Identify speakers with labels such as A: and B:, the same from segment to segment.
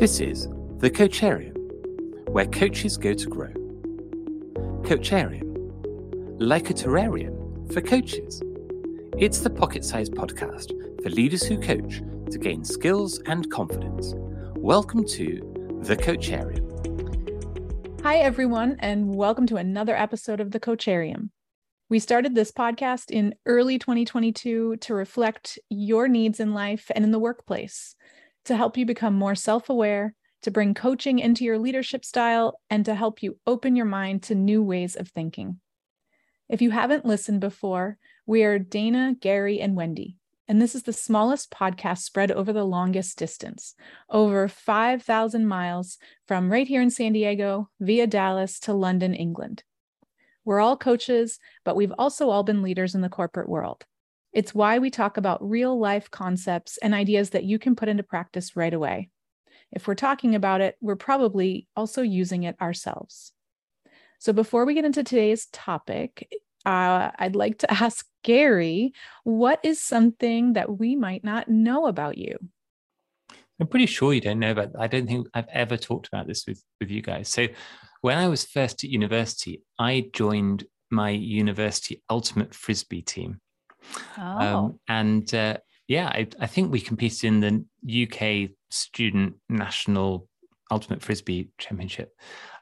A: This is the Coacharium, where coaches go to grow. Coacharium, like a terrarium for coaches. It's the pocket sized podcast for leaders who coach to gain skills and confidence. Welcome to the Coacharium.
B: Hi, everyone, and welcome to another episode of the Coacharium. We started this podcast in early 2022 to reflect your needs in life and in the workplace to help you become more self aware, to bring coaching into your leadership style, and to help you open your mind to new ways of thinking. If you haven't listened before, we are Dana, Gary, and Wendy. And this is the smallest podcast spread over the longest distance, over 5,000 miles from right here in San Diego via Dallas to London, England. We're all coaches, but we've also all been leaders in the corporate world. It's why we talk about real life concepts and ideas that you can put into practice right away. If we're talking about it, we're probably also using it ourselves. So before we get into today's topic, uh, I'd like to ask Gary, what is something that we might not know about you?
A: I'm pretty sure you don't know about. I don't think I've ever talked about this with with you guys. So, when I was first at university, I joined my university ultimate frisbee team.
B: Um, oh. Um,
A: and uh, yeah, I, I, think we competed in the UK Student National Ultimate Frisbee Championship.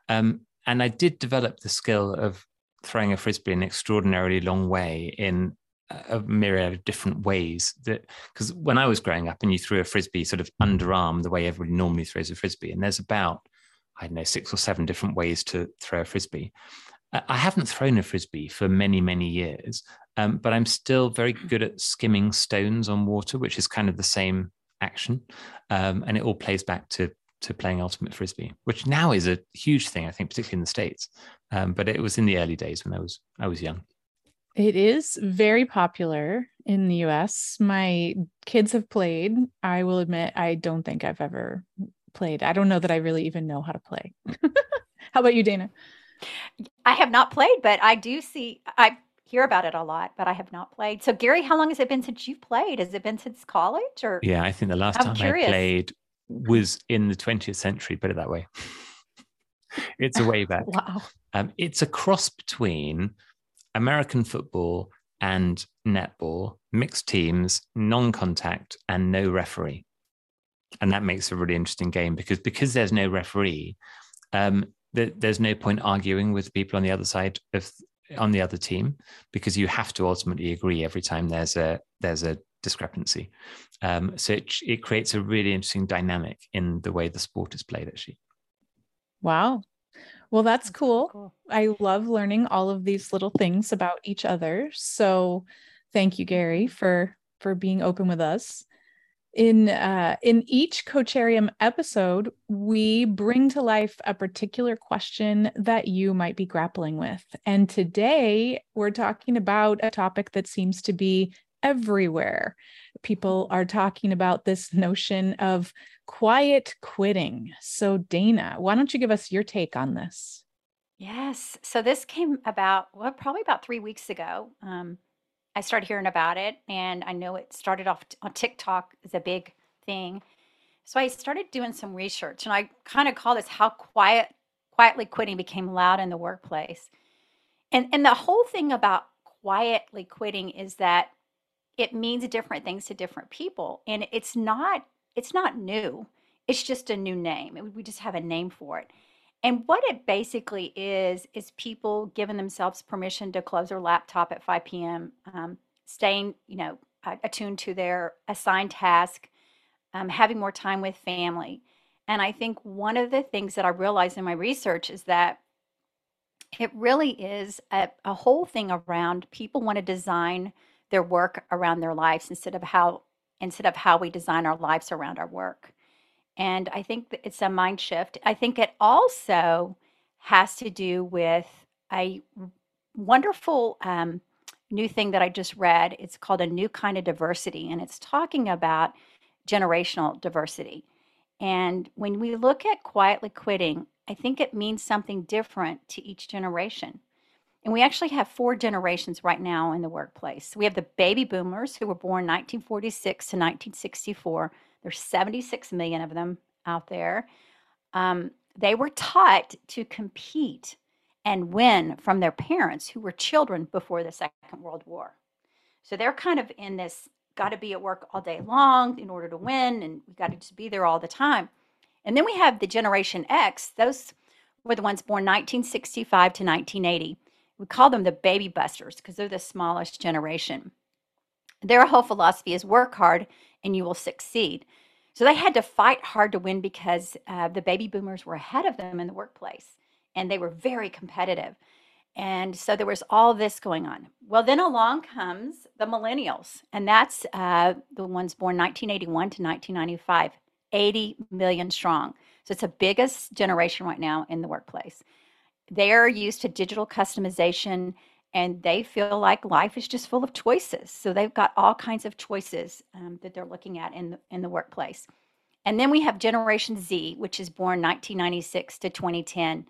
A: Um, and I did develop the skill of throwing a frisbee an extraordinarily long way in a myriad of different ways that because when I was growing up and you threw a frisbee sort of underarm the way everybody normally throws a frisbee, and there's about I don't know six or seven different ways to throw a frisbee. I haven't thrown a frisbee for many many years, um, but I'm still very good at skimming stones on water, which is kind of the same action. Um, and it all plays back to to playing ultimate frisbee, which now is a huge thing, I think, particularly in the states. Um, but it was in the early days when I was I was young.
B: It is very popular in the U.S. My kids have played. I will admit, I don't think I've ever played. I don't know that I really even know how to play. how about you, Dana?
C: I have not played, but I do see. I hear about it a lot, but I have not played. So, Gary, how long has it been since you've played? Has it been since college or?
A: Yeah, I think the last I'm time curious. I played was in the 20th century, put it that way. it's a way back.
B: wow.
A: Um, it's a cross between American football and netball, mixed teams, non contact, and no referee. And that makes a really interesting game because because there's no referee, um, there's no point arguing with people on the other side of on the other team because you have to ultimately agree every time there's a there's a discrepancy. Um, so it, it creates a really interesting dynamic in the way the sport is played. Actually.
B: Wow. Well, that's, that's cool. cool. I love learning all of these little things about each other. So, thank you, Gary, for for being open with us in uh, in each coacharium episode we bring to life a particular question that you might be grappling with. And today we're talking about a topic that seems to be everywhere. People are talking about this notion of quiet quitting. So dana why don't you give us your take on this?
C: Yes. So this came about well probably about three weeks ago. Um, I started hearing about it, and I know it started off on TikTok as a big thing. So I started doing some research, and I kind of call this how quiet quietly quitting became loud in the workplace. And and the whole thing about quietly quitting is that it means different things to different people, and it's not it's not new. It's just a new name. We just have a name for it. And what it basically is, is people giving themselves permission to close their laptop at 5 p.m., um, staying, you know, attuned to their assigned task, um, having more time with family. And I think one of the things that I realized in my research is that it really is a, a whole thing around people want to design their work around their lives instead of how instead of how we design our lives around our work. And I think it's a mind shift. I think it also has to do with a wonderful um, new thing that I just read. It's called A New Kind of Diversity, and it's talking about generational diversity. And when we look at quietly quitting, I think it means something different to each generation. And we actually have four generations right now in the workplace. We have the baby boomers who were born 1946 to 1964 there's 76 million of them out there. Um, they were taught to compete and win from their parents who were children before the Second World War. So they're kind of in this got to be at work all day long in order to win, and we got to just be there all the time. And then we have the Generation X. Those were the ones born 1965 to 1980. We call them the baby busters because they're the smallest generation. Their whole philosophy is work hard and you will succeed. So they had to fight hard to win because uh, the baby boomers were ahead of them in the workplace and they were very competitive. And so there was all this going on. Well, then along comes the millennials, and that's uh, the ones born 1981 to 1995, 80 million strong. So it's the biggest generation right now in the workplace. They're used to digital customization and they feel like life is just full of choices. So they've got all kinds of choices um, that they're looking at in the, in the workplace. And then we have Generation Z, which is born 1996 to 2010.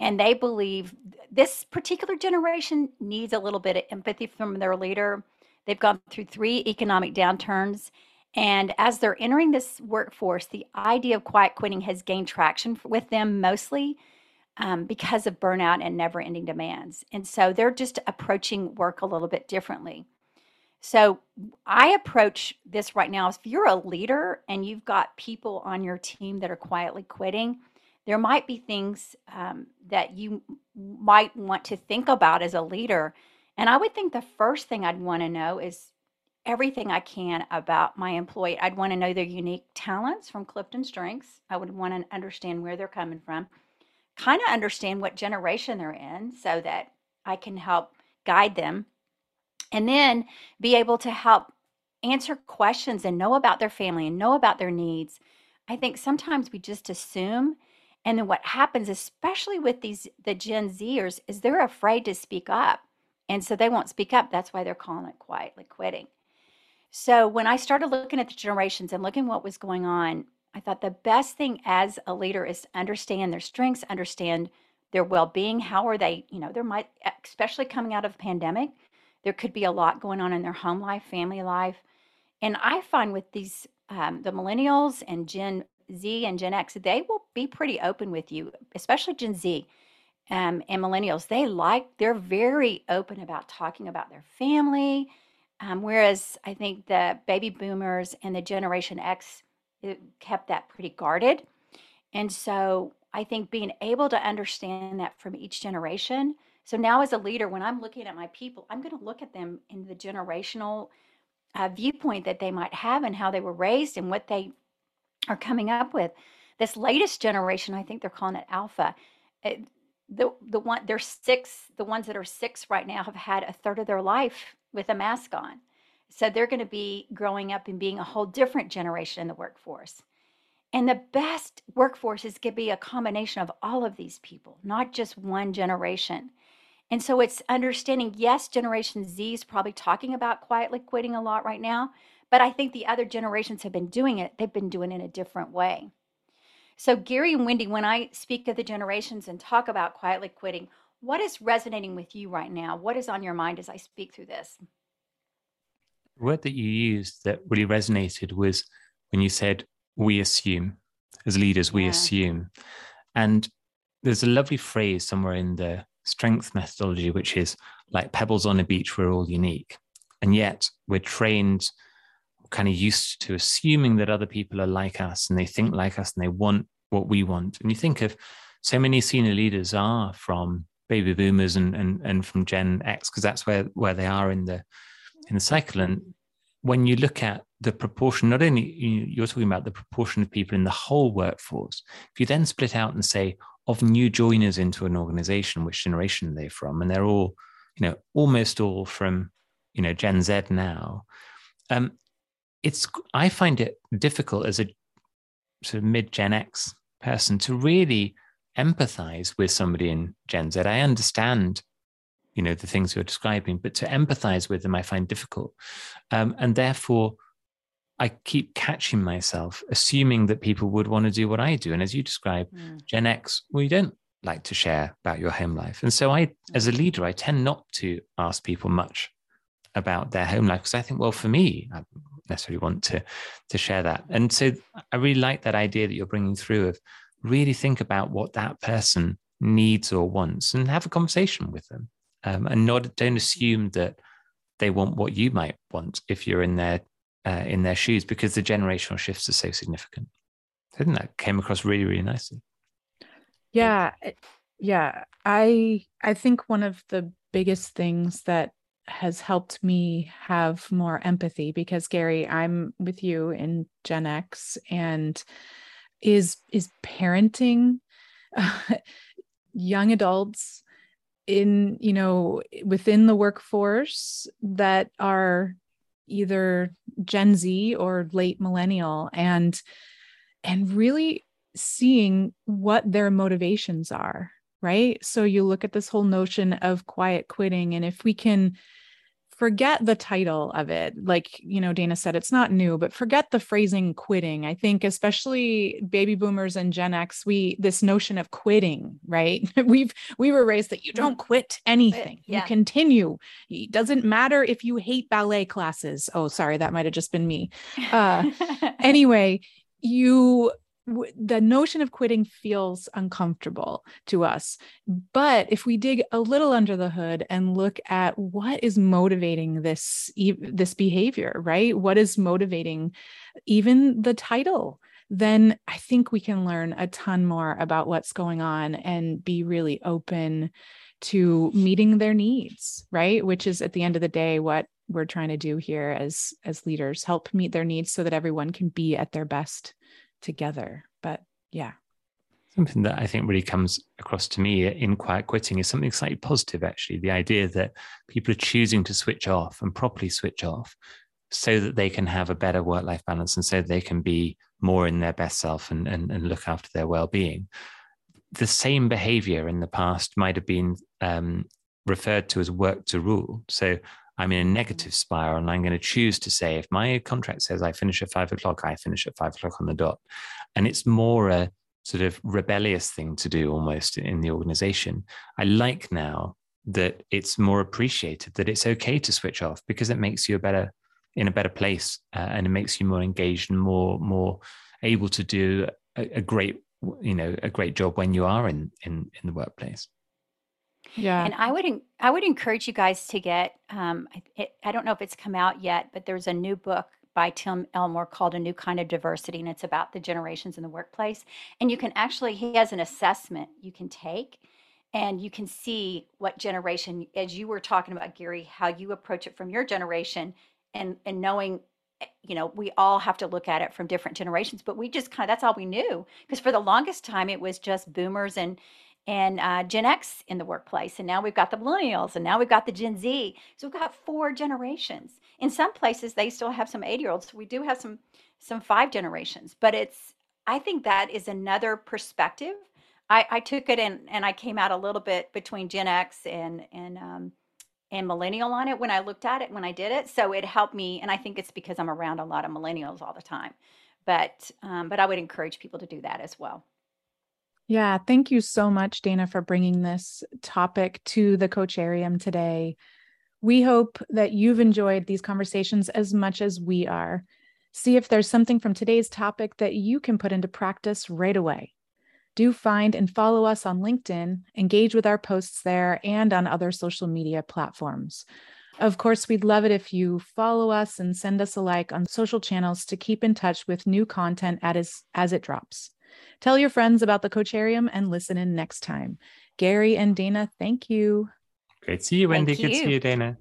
C: And they believe this particular generation needs a little bit of empathy from their leader. They've gone through three economic downturns. And as they're entering this workforce, the idea of quiet quitting has gained traction with them mostly um, because of burnout and never ending demands. And so they're just approaching work a little bit differently. So I approach this right now. If you're a leader and you've got people on your team that are quietly quitting, there might be things um, that you might want to think about as a leader. And I would think the first thing I'd want to know is everything I can about my employee. I'd want to know their unique talents from Clifton Strengths. I would want to understand where they're coming from kind of understand what generation they're in so that I can help guide them and then be able to help answer questions and know about their family and know about their needs. I think sometimes we just assume and then what happens especially with these the Gen Zers is they're afraid to speak up. And so they won't speak up. That's why they're calling it quietly quitting. So when I started looking at the generations and looking what was going on, I thought the best thing as a leader is to understand their strengths, understand their well-being. How are they? You know, there might, especially coming out of a pandemic, there could be a lot going on in their home life, family life, and I find with these um, the millennials and Gen Z and Gen X, they will be pretty open with you, especially Gen Z um, and millennials. They like they're very open about talking about their family, um, whereas I think the baby boomers and the Generation X it kept that pretty guarded. And so I think being able to understand that from each generation. So now, as a leader, when I'm looking at my people, I'm going to look at them in the generational uh, viewpoint that they might have and how they were raised and what they are coming up with. This latest generation, I think they're calling it alpha. It, the the one they're six. The ones that are six right now have had a third of their life with a mask on. So they're going to be growing up and being a whole different generation in the workforce. And the best workforce is going to be a combination of all of these people, not just one generation. And so it's understanding, yes, Generation Z is probably talking about quietly quitting a lot right now, but I think the other generations have been doing it. They've been doing it in a different way. So, Gary and Wendy, when I speak of the generations and talk about quietly quitting, what is resonating with you right now? What is on your mind as I speak through this?
A: The word that you used that really resonated was when you said, we assume. As leaders, we yeah. assume. And there's a lovely phrase somewhere in the strength methodology, which is like pebbles on a beach, we're all unique. And yet we're trained, kind of used to assuming that other people are like us and they think like us and they want what we want. And you think of so many senior leaders are from baby boomers and and, and from Gen X, because that's where, where they are in the in the cycle. And when you look at the proportion, not only you're talking about the proportion of people in the whole workforce, if you then split out and say of new joiners into an organization, which generation they're from, and they're all, you know, almost all from, you know, Gen Z now, um, it's I find it difficult as a sort of mid Gen X person to really empathize with somebody in Gen Z. I understand you know the things you're describing but to empathize with them i find difficult. Um, and therefore i keep catching myself assuming that people would want to do what i do. And as you describe mm. gen x well you don't like to share about your home life. And so i as a leader i tend not to ask people much about their home life because i think well for me I necessarily want to to share that. And so I really like that idea that you're bringing through of really think about what that person needs or wants and have a conversation with them, um, and not don't assume that they want what you might want if you're in their uh, in their shoes because the generational shifts are so significant. Think that came across really really nicely.
B: Yeah, yeah. I I think one of the biggest things that has helped me have more empathy because Gary, I'm with you in Gen X and is is parenting young adults in you know within the workforce that are either Gen Z or late millennial and and really seeing what their motivations are right? So you look at this whole notion of quiet quitting and if we can forget the title of it like you know dana said it's not new but forget the phrasing quitting. I think especially baby boomers and gen x we this notion of quitting right? We've we were raised that you don't quit anything. Yeah. you continue. It doesn't matter if you hate ballet classes. Oh sorry that might have just been me. Uh anyway you the notion of quitting feels uncomfortable to us. But if we dig a little under the hood and look at what is motivating this this behavior, right? What is motivating even the title? Then I think we can learn a ton more about what's going on and be really open to meeting their needs, right? Which is at the end of the day what we're trying to do here as as leaders, help meet their needs so that everyone can be at their best together. But yeah.
A: Something that I think really comes across to me in quiet quitting is something slightly positive, actually. The idea that people are choosing to switch off and properly switch off so that they can have a better work life balance and so they can be more in their best self and, and, and look after their well being. The same behavior in the past might have been um, referred to as work to rule. So I'm in a negative spiral and I'm going to choose to say, if my contract says I finish at five o'clock, I finish at five o'clock on the dot. And it's more a sort of rebellious thing to do almost in the organization. I like now that it's more appreciated that it's okay to switch off because it makes you a better in a better place uh, and it makes you more engaged and more more able to do a, a great you know a great job when you are in in in the workplace
C: yeah. And I would I would encourage you guys to get um it, I don't know if it's come out yet, but there's a new book by Tim Elmore called A New Kind of Diversity and it's about the generations in the workplace. And you can actually he has an assessment you can take and you can see what generation as you were talking about Gary how you approach it from your generation and and knowing eh, you know we all have to look at it from different generations but we just kind of that's all we knew because for the longest time it was just boomers and and uh, Gen X in the workplace. And now we've got the millennials and now we've got the Gen Z. So we've got four generations. In some places, they still have some eight year olds. So we do have some some five generations, but it's I think that is another perspective. I, I took it and and I came out a little bit between Gen X and and um, and millennial on it when I looked at it when I did it. So it helped me, and I think it's because I'm around a lot of millennials all the time. But um, but I would encourage people to do that as well.
B: Yeah, thank you so much, Dana, for bringing this topic to the Coacharium today. We hope that you've enjoyed these conversations as much as we are. See if there's something from today's topic that you can put into practice right away. Do find and follow us on LinkedIn, engage with our posts there, and on other social media platforms. Of course, we'd love it if you follow us and send us a like on social channels to keep in touch with new content as, as it drops. Tell your friends about the Coacharium and listen in next time. Gary and Dana, thank you.
A: Great to see you, Wendy. Good to see you, Dana.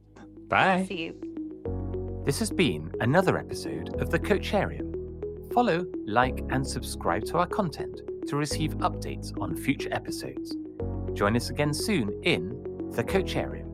A: Bye.
C: See you.
A: This has been another episode of the Coacharium. Follow, like, and subscribe to our content to receive updates on future episodes. Join us again soon in the Coacharium.